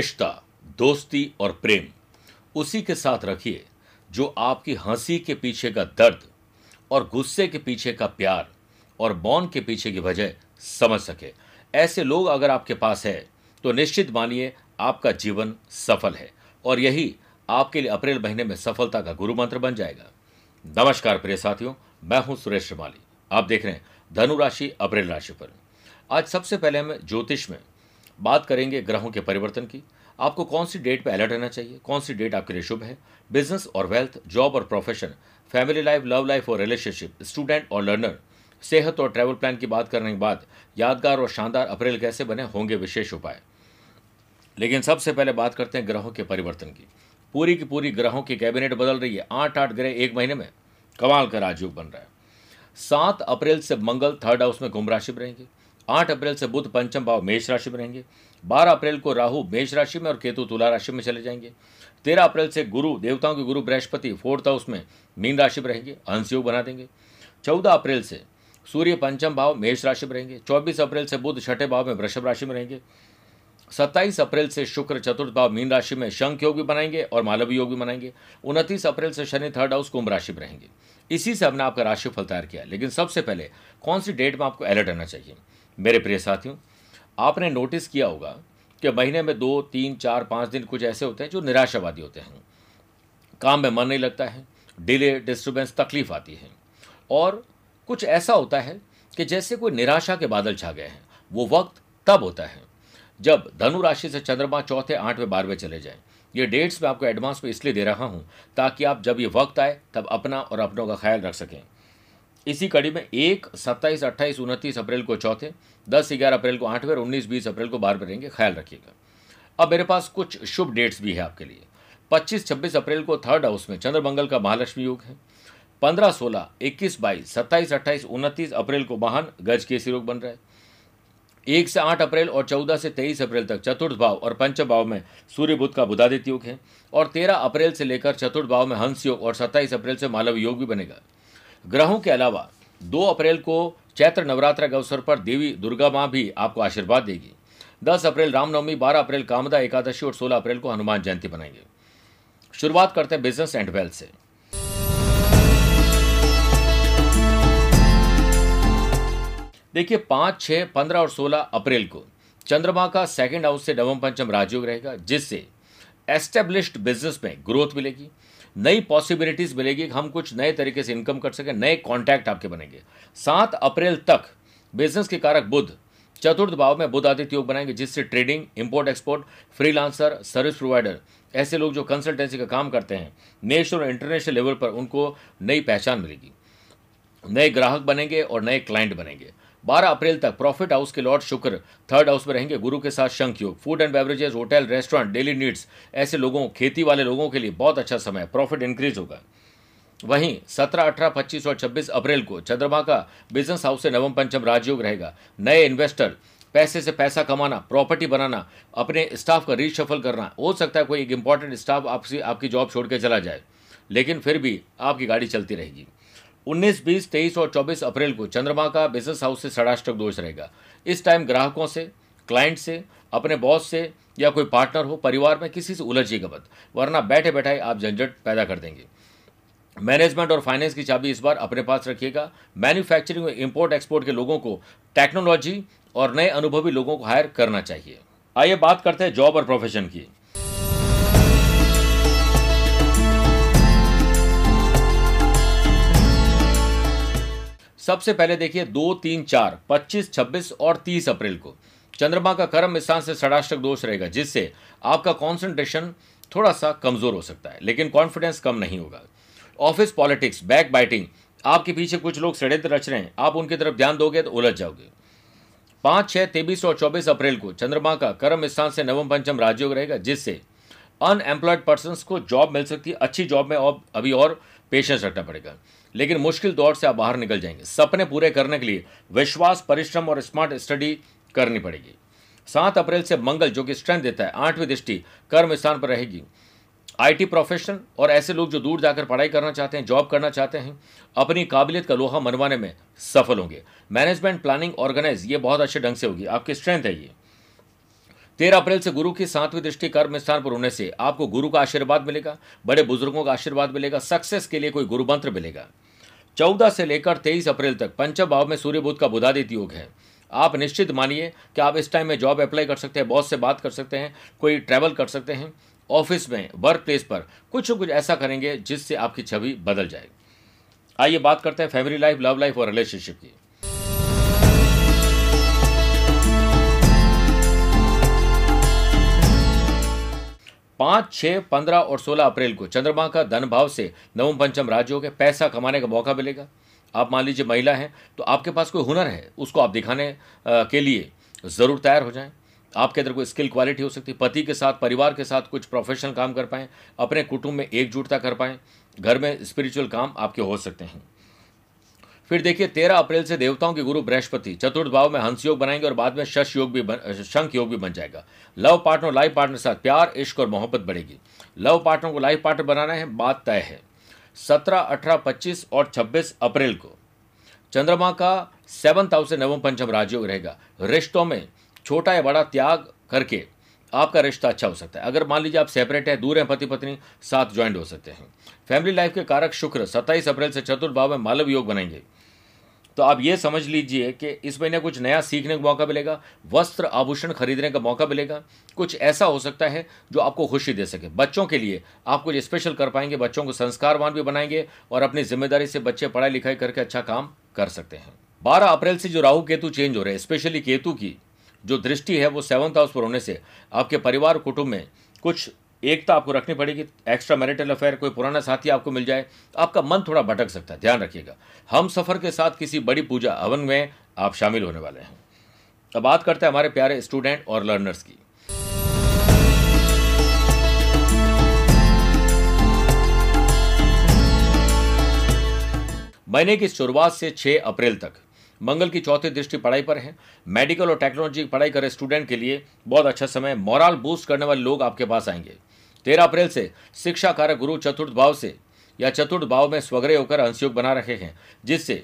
रिश्ता दोस्ती और प्रेम, उसी के साथ रखिए जो आपकी हँसी के पीछे का दर्द और गुस्से के पीछे का प्यार और मौन के पीछे की वजह समझ सके। ऐसे लोग अगर आपके पास है तो निश्चित मानिए आपका जीवन सफल है और यही आपके लिए अप्रैल महीने में सफलता का गुरु मंत्र बन जाएगा। नमस्कार प्रिय साथियों, मैं हूँ सुरेश श्रीमाली। आप देख रहे हैं धनु राशि अप्रैल राशि पर। आज सबसे पहले हम ज्योतिष में बात करेंगे ग्रहों के परिवर्तन की। आपको कौन सी डेट पर अलर्ट रहना चाहिए? कौन सी डेट आपके लिए शुभ है? बिज़नेस और वेल्थ जॉब और profession family life love life और रिलेशनशिप स्टूडेंट और लर्नर सेहत और ट्रैवल प्लान की बात करने के बाद यादगार और शानदार अप्रैल कैसे बने होंगे विशेष उपाय। लेकिन सबसे पहले बात करते हैं ग्रहों के परिवर्तन की। पूरी की पूरी ग्रहों की कैबिनेट बदल रही है। आठ आठ ग्रह एक महीने में कमाल का राजयोग बन रहा है। सात अप्रैल से मंगल थर्ड हाउस में कुंभ राशि में रहेंगे। आठ अप्रैल से बुध, पंचम भाव मेष राशि में रहेंगे। बारह अप्रैल को राहु मेष राशि में और केतु तुला राशि में चले जाएँगे। तेरह अप्रैल से गुरु, देवताओं के गुरु बृहस्पति, फोर्थ हाउस में मीन राशि में रहेंगे हंस योग बना देंगे। चौदह अप्रैल से सूर्य, पंचम भाव मेष राशि में रहेंगे। चौबीस अप्रैल से बुध, छठे भाव में वृषभ राशि में रहेंगे। सत्ताईस अप्रैल से शुक्र, चतुर्थ भाव मीन राशि में शंख योग भी बनाएँगे और मालवी योग भी बनाएँगे। उनतीस अप्रैल से शनि, थर्ड हाउस कुंभ राशि में रहेंगे। इसी से हमने आपका राशिफल तैयार किया लेकिन सबसे पहले, कौन सी डेट में आपको अलर्ट रहना चाहिए? मेरे प्रिय साथियों, आपने नोटिस किया होगा कि महीने में दो, तीन, चार, पाँच दिन कुछ ऐसे होते हैं जो निराशावादी होते हैं। काम में मन नहीं लगता है, डिले डिस्टर्बेंस तकलीफ़ आती है। और कुछ ऐसा होता है कि जैसे कोई निराशा के बादल छा गए हैं, वो वक्त तब होता है जब धनु राशि से चंद्रमा चौथे, आठवें, बारहवें चले जाएँ। ये डेट्स मैं आपको एडवांस में इसलिए दे रहा हूँ ताकि आप जब ये वक्त आए, तब अपना और अपनों का ख्याल रख सकें। इसी कड़ी में एक, सत्ताईस, अट्ठाईस, उनतीस अप्रैल को चौथे, दस, ग्यारह अप्रैल को आठवें और उन्नीस, बीस अप्रैल को बारहवें रहेंगे, ख्याल रखिएगा। अब मेरे पास कुछ शुभ डेट्स भी है आपके लिए। पच्चीस, छब्बीस अप्रैल को थर्ड हाउस में चंद्रमंगल का महालक्ष्मी योग है। पंद्रह, सोलह, इक्कीस, बाईस, सत्ताईस, अट्ठाईस, उनतीस अप्रैल को महान गज केसी योग बन रहा है। एक से आठ अप्रैल और चौदह से तेईस अप्रैल तक चतुर्थ भाव और पंचम भाव में सूर्य बुद्ध का बुधादित्य योग है। और तेरह अप्रैल से लेकर चतुर्थ भाव में हंस योग और सत्ताईस अप्रैल से मालव योग भी बनेगा। ग्रहों के अलावा दो अप्रैल को चैत्र नवरात्र के अवसर पर देवी दुर्गा माँ भी आपको आशीर्वाद देगी। दस अप्रैल रामनवमी, बारह अप्रैल कामदा एकादशी और सोलह अप्रैल को हनुमान जयंती बनाएँगे शुरुआत करते हैं बिज़नेस एंड वेल्थ से। देखिए, पाँच, छह, पंद्रह और सोलह अप्रैल को चंद्रमा का सेकंड हाउस से नवम पंचम राजयोग रहेगा, जिससे एस्टेब्लिश्ड बिज़नेस में ग्रोथ मिलेगी। नई पॉसिबिलिटीज मिलेगी हम कुछ नए तरीके से इनकम कर सकें, नए कॉन्टैक्ट आपके बनेंगे। सात अप्रैल तक बिज़नेस के कारक बुद्ध चतुर्थ भाव में बुद्ध आदित्य योग बनाएँगे, जिससे trading import export freelancer service provider ऐसे लोग जो कंसल्टेंसी का काम करते हैं नेशनल और इंटरनेशनल लेवल पर उनको नई पहचान मिलेगी। नए ग्राहक बनेंगे और नए क्लाइंट बनेंगे। 12 अप्रैल तक प्रॉफिट हाउस के लॉर्ड शुक्र थर्ड हाउस में रहेंगे। गुरु के साथ शंख योग food and beverages hotel restaurant daily needs ऐसे लोगों खेती वाले लोगों के लिए बहुत अच्छा समय है। प्रॉफिट इंक्रीज होगा। वहीं 17, 18, 25 और 26 अप्रैल को चंद्रमा का बिज़नेस हाउस से नवम पंचम राजयोग रहेगा। नए इन्वेस्टर पैसे से पैसा कमाना प्रॉपर्टी बनाना अपने स्टाफ का रीशफल करना हो सकता है कोई एक इंपॉर्टेंट स्टाफ आपसे आपकी जॉब छोड़ के चला जाए लेकिन फिर भी आपकी गाड़ी चलती रहेगी। उन्नीस, बीस, तेईस और चौबीस अप्रैल को चंद्रमा का बिज़नेस हाउस से षडाष्टक दोष रहेगा। इस टाइम ग्राहकों से क्लाइंट से, अपने बॉस से या कोई पार्टनर हो, परिवार में किसी से उलझिएगा मत, वरना बैठे बैठाए आप झंझट पैदा कर देंगे। मैनेजमेंट और फाइनेंस की चाबी इस बार अपने पास रखिएगा। मैन्युफैक्चरिंग और इंपोर्ट एक्सपोर्ट के लोगों को टेक्नोलॉजी और नए अनुभवी लोगों को हायर करना चाहिए। आइए बात करते हैं जॉब और प्रोफेशन की। सबसे पहले देखिए दो, तीन, चार, पच्चीस, छब्बीस और तीस अप्रैल को। चंद्रमा का कर्म स्थान से षडाष्टक दोष रहेगा, जिससे आपका कॉन्सेंट्रेशन थोड़ा सा कमज़ोर हो सकता है, लेकिन कॉन्फिडेंस कम नहीं होगा। ऑफ़िस पॉलिटिक्स बैक बाइटिंग आपके पीछे कुछ लोग षड्यंत्र रच रहे हैं, आप उनकी तरफ़ ध्यान दोगे तो उलझ जाओगे। पाँच, छह, तेईस और चौबीस अप्रैल को चंद्रमा का कर्म स्थान से नवम, पंचम राजयोग रहेगा, जिससे अनएम्प्लॉयड पर्सन को जॉब मिल सकती है, अच्छी जॉब में और अभी और पेशेंस रखना पड़ेगा। लेकिन मुश्किल दौर से आप बाहर निकल जाएँगे। सपने पूरे करने के लिए विश्वास, परिश्रम और स्मार्ट स्टडी करनी पड़ेगी। सात अप्रैल से मंगल, जो कि स्ट्रेंथ देता है, आठवीं दृष्टि कर्म स्थान पर रहेगी। आईटी प्रोफेशन और ऐसे लोग जो दूर जाकर पढ़ाई करना चाहते हैं जॉब करना चाहते हैं, अपनी काबिलियत का लोहा मनवाने में सफल होंगे। मैनेजमेंट प्लानिंग ऑर्गेनाइज ये बहुत अच्छे ढंग से होगी। आपकी स्ट्रेंथ है ये। तेरह अप्रैल से गुरु की सातवीं दृष्टि कर्म स्थान पर होने से आपको गुरु का आशीर्वाद मिलेगा, बड़े बुज़ुर्गों का आशीर्वाद मिलेगा सक्सेस के लिए कोई गुरु मंत्र मिलेगा। चौदह से लेकर तेईस अप्रैल तक पंचम भाव में सूर्य बुद्ध का बुधादित योग है। आप निश्चित मानिए कि आप इस टाइम में जॉब अप्लाई कर सकते हैं बॉस से बात कर सकते हैं, कोई ट्रैवल कर सकते हैं ऑफ़िस में वर्क प्लेस पर कुछ कुछ ऐसा करेंगे जिससे आपकी छवि बदल जाए। आइए बात करते हैं फैमिली लाइफ लव लाइफ और रिलेशनशिप की। पाँच, छह, पंद्रह और सोलह अप्रैल को चंद्रमा का धन भाव से नवम पंचम राज्यों के पैसा कमाने का मौका मिलेगा। आप मान लीजिए महिला हैं तो आपके पास कोई हुनर है, उसको आप दिखाने के लिए ज़रूर तैयार हो जाएँ। आपके अंदर कोई स्किल क्वालिटी हो सकती है, पति के साथ, परिवार के साथ कुछ प्रोफेशनल काम कर पाएँ, अपने कुटुंब में एकजुटता कर पाएँ, घर में स्पिरिचुअल काम आपके हो सकते हैं। फिर देखिए तेरह अप्रैल से देवताओं के गुरु बृहस्पति चतुर्थ भाव में हंस योग बनाएँगे और बाद में शश योग भी बन, शंख योग भी बन जाएगा। लव पार्टनर लाइफ पार्टनर के साथ प्यार इश्क और मोहब्बत बढ़ेगी। लव पार्टनर को लाइफ पार्टनर बनाना है बात तय है। सत्रह अठारह पच्चीस और छब्बीस अप्रैल को चंद्रमा का सेवंथ हाउस से नवम पंचम राजयोग रहेगा। रिश्तों में छोटा या बड़ा त्याग करके आपका रिश्ता अच्छा हो सकता है। अगर मान लीजिए आप सेपरेट हैं दूर हैं पति पत्नी साथ ज्वाइंट हो सकते हैं। फैमिली लाइफ के कारक शुक्र सत्ताईस अप्रैल से चतुर्थ भाव में मालव योग बनाएँगे। तो आप ये समझ लीजिए कि इस महीने कुछ नया सीखने का मौका मिलेगा, वस्त्र आभूषण खरीदने का मौका मिलेगा, कुछ ऐसा हो सकता है जो आपको खुशी दे सके। बच्चों के लिए आप कुछ स्पेशल कर पाएँगे, बच्चों को संस्कारवान भी बनाएँगे और अपनी ज़िम्मेदारी से बच्चे पढ़ाई लिखाई करके अच्छा काम कर सकते हैं। बारह अप्रैल से जो राहु केतु चेंज हो रहे हैं स्पेशली केतु की जो दृष्टि है वो सेवंथ हाउस पर होने से आपके परिवार, कुटुंब में कुछ एकता आपको रखनी पड़ेगी एक्स्ट्रा मैरिटल अफेयर कोई पुराना साथी आपको मिल जाए, आपका मन थोड़ा भटक सकता है, ध्यान रखिएगा। हम सफ़र के साथ किसी बड़ी पूजा हवन में आप शामिल होने वाले हैं। अब बात करते हैं हमारे प्यारे स्टूडेंट और लर्नर्स की। महीने की शुरुआत से 6 अप्रैल तक। मंगल की चौथी दृष्टि पढ़ाई पर है। मेडिकल और टेक्नोलॉजी की पढ़ाई करे स्टूडेंट के लिए बहुत अच्छा समय। मॉरल बूस्ट करने वाले लोग आपके पास आएँगे। तेरह अप्रैल से शिक्षा कारक गुरु चतुर्थ भाव से या चतुर्थ भाव में स्वग्रह होकर अंशयोग बना रहे हैं, जिससे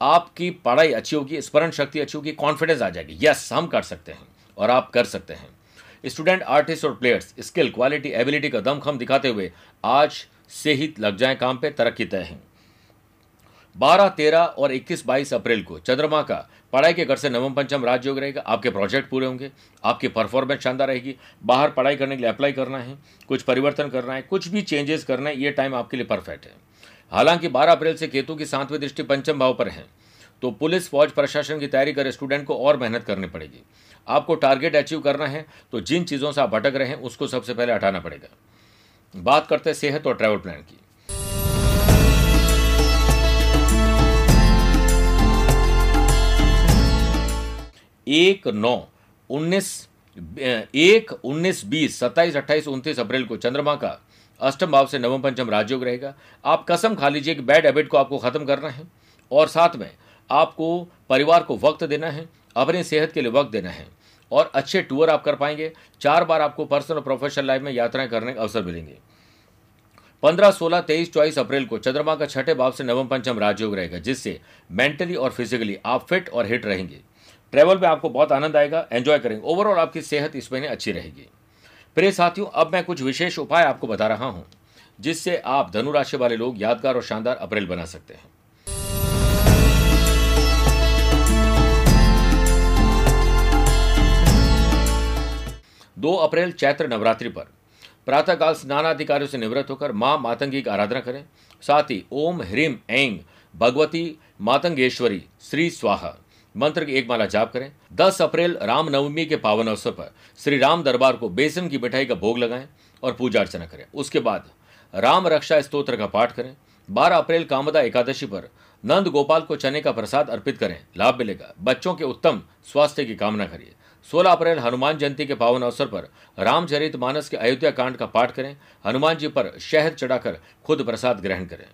आपकी पढ़ाई अच्छी होगी, स्मरण शक्ति अच्छी होगी कॉन्फिडेंस आ जाएगी। यस हम कर सकते हैं और आप कर सकते हैं। स्टूडेंट आर्टिस्ट और प्लेयर्स स्किल क्वालिटी एबिलिटी का दमखम दिखाते हुए आज से ही लग जाए काम पे, तरक्की तय है। बारह, तेरह और इक्कीस, बाईस अप्रैल को चंद्रमा का पढ़ाई के घर से नवम, पंचम राजयोग रहेगा। आपके प्रोजेक्ट पूरे होंगे, आपकी परफॉर्मेंस शानदार रहेगी। बाहर पढ़ाई करने के लिए अप्लाई करना है, कुछ परिवर्तन करना है, कुछ भी चेंजेस करना है, ये टाइम आपके लिए परफेक्ट है। हालाँकि बारह अप्रैल से केतु की सातवीं दृष्टि पंचम भाव पर है तो पुलिस, फौज, प्रशासन की तैयारी करे स्टूडेंट को और मेहनत करनी पड़ेगी। आपको टारगेट अचीव करना है तो जिन चीज़ों से आप भटक रहे हैं, उसको सबसे पहले हटाना पड़ेगा। बात करते हैं सेहत और ट्रैवल प्लान की। एक नौ, उन्नीस एक, उन्नीस, बीस, सत्ताईस, अट्ठाईस, उनतीस अप्रैल को चंद्रमा का अष्टम भाव से नवम पंचम राजयोग रहेगा। आप कसम खा लीजिए कि बैड हैबिट को आपको ख़त्म करना है और साथ में आपको परिवार को वक्त देना है, अपनी सेहत के लिए वक्त देना है और अच्छे टूर आप कर पाएँगे। चार बार आपको पर्सनल और प्रोफेशनल लाइफ में यात्राएँ करने का अवसर मिलेंगे। पंद्रह, सोलह, तेईस, चौबीस अप्रैल को चंद्रमा का छठे भाव से नवम पंचम राजयोग रहेगा, जिससे मेंटली और फिजिकली आप फिट और हिट रहेंगे। ट्रैवल में आपको बहुत आनंद आएगा एंजॉय करेंगे। ओवरऑल आपकी सेहत इस महीने अच्छी रहेगी। प्रिय साथियों, अब मैं कुछ विशेष उपाय आपको बता रहा हूँ, जिससे आप धनु राशि वाले लोग यादगार और शानदार अप्रैल बना सकते हैं। दो अप्रैल चैत्र नवरात्रि पर प्रातःकाल स्नानाधिकारियों से निवृत्त होकर माँ मातंगी की आराधना करें। साथ ही ओम ह्रीम ऐंग भगवती मातंगेश्वरी, श्री स्वाहा। मंत्र की एक माला जाप करें। 10 अप्रैल, रामनवमी के पावन अवसर पर श्री राम दरबार को बेसन की मिठाई का भोग लगाएँ और पूजा अर्चना करें। उसके बाद राम रक्षा स्तोत्र का पाठ करें। 12 अप्रैल, कामदा एकादशी पर नंद गोपाल को चने का प्रसाद अर्पित करें। लाभ मिलेगा। बच्चों के उत्तम स्वास्थ्य की कामना करिए। 16 अप्रैल, हनुमान जयंती के पावन अवसर पर रामचरित मानस के अयोध्या कांड का पाठ करें। हनुमान जी पर शहद चढ़ाकर खुद प्रसाद ग्रहण करें।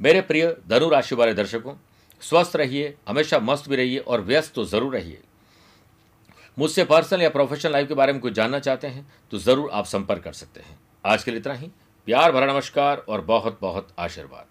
मेरे प्रिय धनु राशि वाले दर्शकों स्वस्थ रहिए, हमेशा मस्त भी रहिए और व्यस्त तो ज़रूर रहिए। मुझसे पर्सनल या प्रोफेशनल लाइफ के बारे में कुछ जानना चाहते हैं तो ज़रूर आप संपर्क कर सकते हैं। आज के लिए इतना ही। प्यार भरा नमस्कार और बहुत बहुत आशीर्वाद।